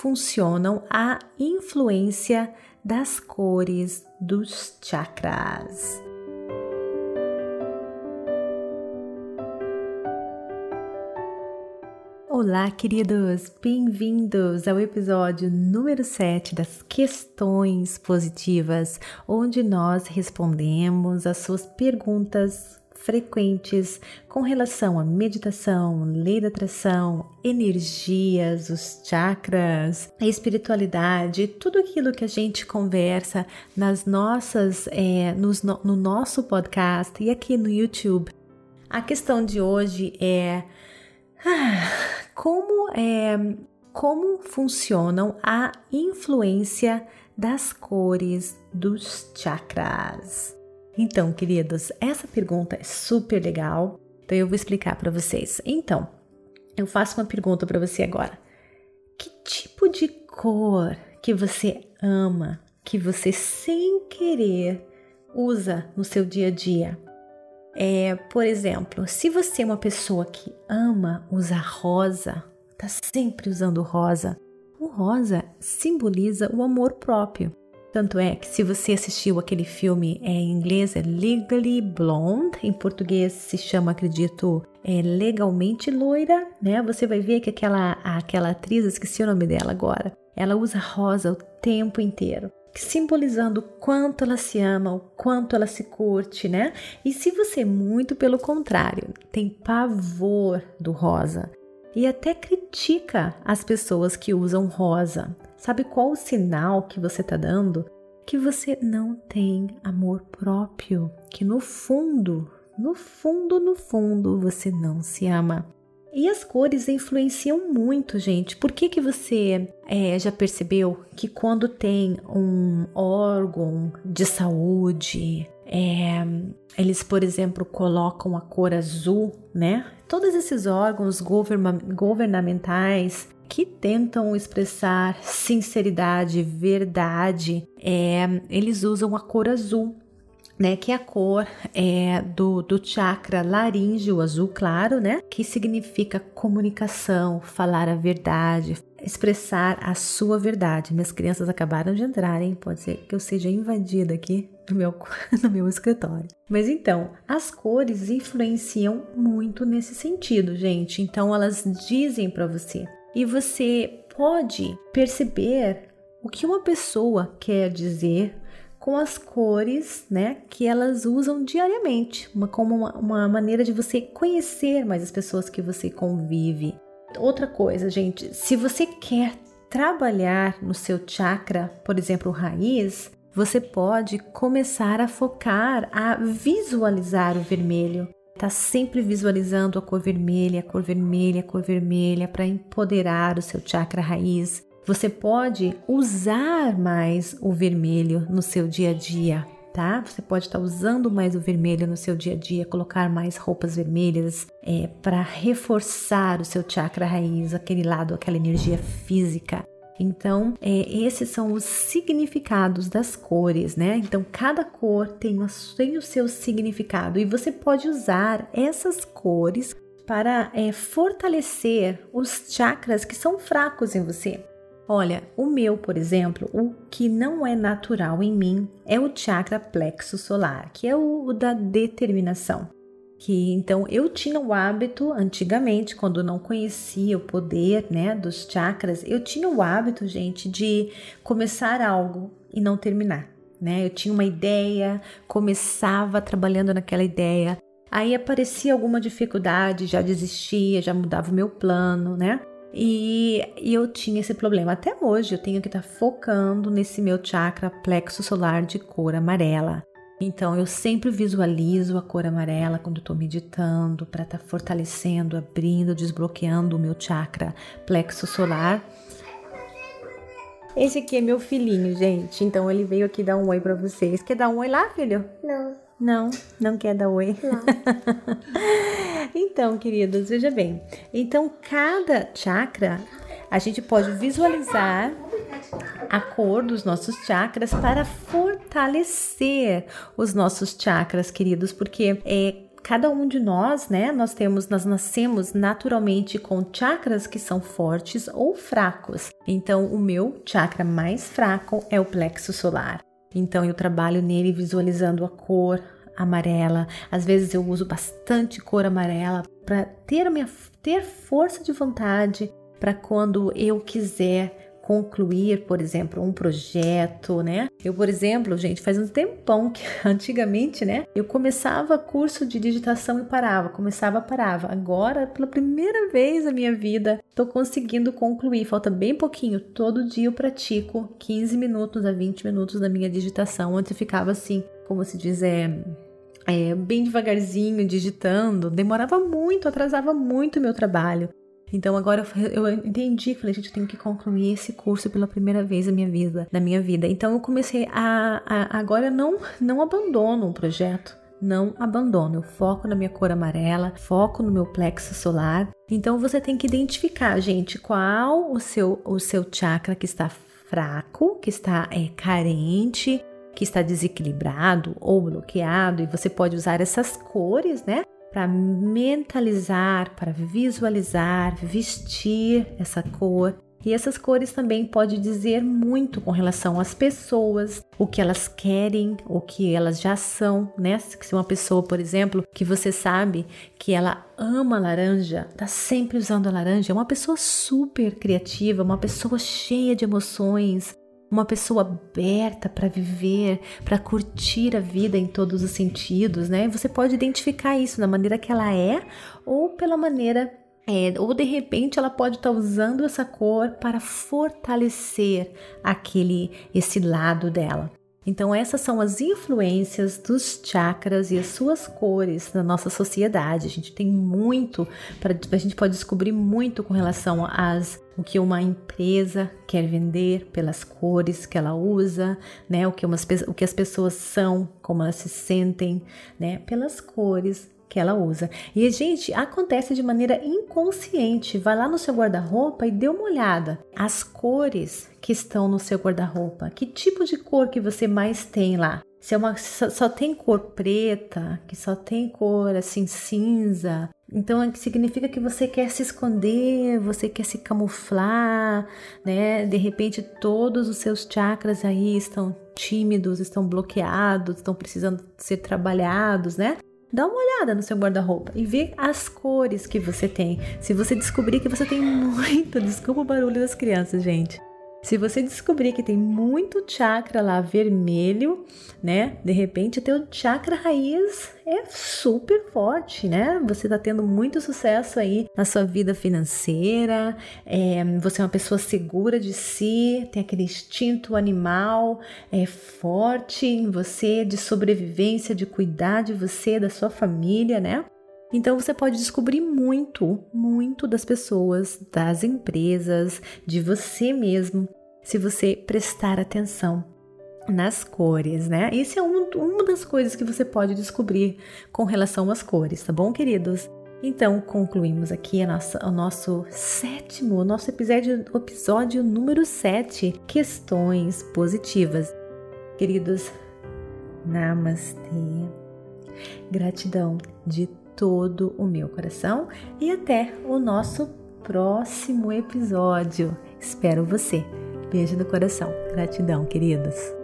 funcionam a influência das cores dos chakras. Olá, queridos! Bem-vindos ao episódio número 7 das Questões Positivas, onde nós respondemos as suas perguntas frequentes com relação à meditação, lei da atração, energias, os chakras, a espiritualidade, tudo aquilo que a gente conversa nas nossas, é, nos, no nosso podcast e aqui no YouTube. A questão de hoje é. Como é como funcionam a influência das cores dos chakras. Então, queridos, essa pergunta é super legal. Então eu vou explicar para vocês. Então, eu faço uma pergunta para você agora. Que tipo de cor que você ama, que você sem querer usa no seu dia a dia? É, por exemplo, se você é uma pessoa que ama usar rosa, tá sempre usando rosa, o rosa simboliza o amor próprio. Tanto é que se você assistiu aquele filme é, em inglês é Legally Blonde, em português se chama, acredito, é Legalmente Loira, né? Você vai ver que aquela aquela atriz, esqueci o nome dela agora, ela usa rosa o tempo inteiro simbolizando o quanto ela se ama, o quanto ela se curte, né? E se você, muito pelo contrário, tem pavor do rosa e até critica as pessoas que usam rosa, sabe qual o sinal que você está dando? Que você não tem amor próprio, que no fundo, no fundo, no fundo, você não se ama. E as cores influenciam muito, gente. Por que, que você é, já percebeu que quando tem um órgão de saúde, é, eles, por exemplo, colocam a cor azul, né? Todos esses órgãos governamentais que tentam expressar sinceridade, verdade, é, eles usam a cor azul né, que é a cor é, do, do chakra laríngeo azul claro, né, que significa comunicação, falar a verdade, expressar a sua verdade. Minhas crianças acabaram de entrar, hein? Pode ser que eu seja invadida aqui no meu, no meu escritório. Mas então, as cores influenciam muito nesse sentido, gente. Então, elas dizem para você. E você pode perceber o que uma pessoa quer dizer com as cores, né, que elas usam diariamente, uma, como uma, uma maneira de você conhecer mais as pessoas que você convive. Outra coisa, gente, se você quer trabalhar no seu chakra, por exemplo, raiz, você pode começar a focar, a visualizar o vermelho. Tá sempre visualizando a cor vermelha, a cor vermelha, a cor vermelha para empoderar o seu chakra raiz, você pode usar mais o vermelho no seu dia a dia, tá? Você pode estar usando mais o vermelho no seu dia a dia, colocar mais roupas vermelhas é, para reforçar o seu chakra raiz, aquele lado, aquela energia física. Então, é, esses são os significados das cores, né? Então, cada cor tem, tem o seu significado e você pode usar essas cores para é, fortalecer os chakras que são fracos em você. Olha, o meu, por exemplo, o que não é natural em mim é o chakra plexo solar, que é o, o da determinação. Que então eu tinha o hábito antigamente, quando não conhecia o poder, né, dos chakras, eu tinha o hábito, gente, de começar algo e não terminar, né? Eu tinha uma ideia, começava trabalhando naquela ideia, Aí aparecia alguma dificuldade, já desistia, já mudava o meu plano, né? E, e, eu tinha esse problema. Até hoje eu tenho que estar tá focando nesse meu chakra plexo solar de cor amarela. Então eu sempre visualizo a cor amarela quando estou meditando para estar tá fortalecendo, abrindo, desbloqueando o meu chakra plexo solar. Esse aqui é meu filhinho, gente. Então ele veio aqui dar um oi para vocês. Quer dar um oi lá, filho? Não. Não, não quer dar oi? Não. então, queridos, veja bem. Então, cada chakra a gente pode visualizar a cor dos nossos chakras para fortalecer os nossos chakras, queridos, porque é cada um de nós, né, nós temos, nós nascemos naturalmente com chakras que são fortes ou fracos. Então, o meu chakra mais fraco é o plexo solar. Então, eu trabalho nele visualizando a cor amarela. Às vezes eu uso bastante cor amarela para ter minha ter força de vontade para quando eu quiser concluir, por exemplo, um projeto, né? Eu, por exemplo, gente, faz um tempão que antigamente, né, eu começava curso de digitação e parava, começava, parava. Agora, pela primeira vez na minha vida, tô conseguindo concluir. Falta bem pouquinho. Todo dia eu pratico 15 minutos a 20 minutos da minha digitação. Antes eu ficava assim, como se diz, é, é, bem devagarzinho, digitando, demorava muito, atrasava muito o meu trabalho. Então agora eu entendi, falei, gente, eu tenho que concluir esse curso pela primeira vez na minha vida, na minha vida. Então eu comecei a, a agora não não abandono o projeto. Não abandono, eu foco na minha cor amarela, foco no meu plexo solar. Então você tem que identificar, gente, qual o seu o seu chakra que está fraco, que está é, carente, que está desequilibrado ou bloqueado, e você pode usar essas cores, né? Para mentalizar, para visualizar, vestir essa cor. E essas cores também pode dizer muito com relação às pessoas, o que elas querem, o que elas já são, né? Se uma pessoa, por exemplo, que você sabe que ela ama laranja, tá sempre usando a laranja, é uma pessoa super criativa, uma pessoa cheia de emoções, uma pessoa aberta para viver, para curtir a vida em todos os sentidos, né? Você pode identificar isso da maneira que ela é ou pela maneira é, ou de repente ela pode estar tá usando essa cor para fortalecer aquele esse lado dela. Então, essas são as influências dos chakras e as suas cores na nossa sociedade. A gente tem muito, para a gente pode descobrir muito com relação às o que uma empresa quer vender pelas cores que ela usa, né? O que, umas, o que as pessoas são, como elas se sentem, né? Pelas cores que ela usa. E, gente, acontece de maneira inconsciente. Vai lá no seu guarda-roupa e dê uma olhada. As cores que estão no seu guarda-roupa. Que tipo de cor que você mais tem lá? Se é uma só, só, tem cor preta, que só tem cor assim cinza, então é significa que você quer se esconder, você quer se camuflar, né? De repente todos os seus chakras aí estão tímidos, estão bloqueados, estão precisando ser trabalhados, né? Dá uma olhada no seu guarda-roupa e vê as cores que você tem. Se você descobrir que você tem muito, desculpa o barulho das crianças, gente. Se você descobrir que tem muito chakra lá vermelho, né? De repente, o teu chakra raiz é super forte, né? Você tá tendo muito sucesso aí na sua vida financeira, é, você é uma pessoa segura de si, tem aquele instinto animal é forte em você de sobrevivência, de cuidar de você, da sua família, né? Então você pode descobrir muito, muito das pessoas, das empresas, de você mesmo, se você prestar atenção nas cores, né? Isso é um, uma das coisas que você pode descobrir com relação às cores, tá bom, queridos? Então, concluímos aqui nossa, o nosso sétimo, o nosso episódio, episódio número 7, questões positivas. Queridos, namastê. Gratidão de todo o meu coração e até o nosso próximo episódio. Espero você. Beijo no coração. Gratidão, queridos.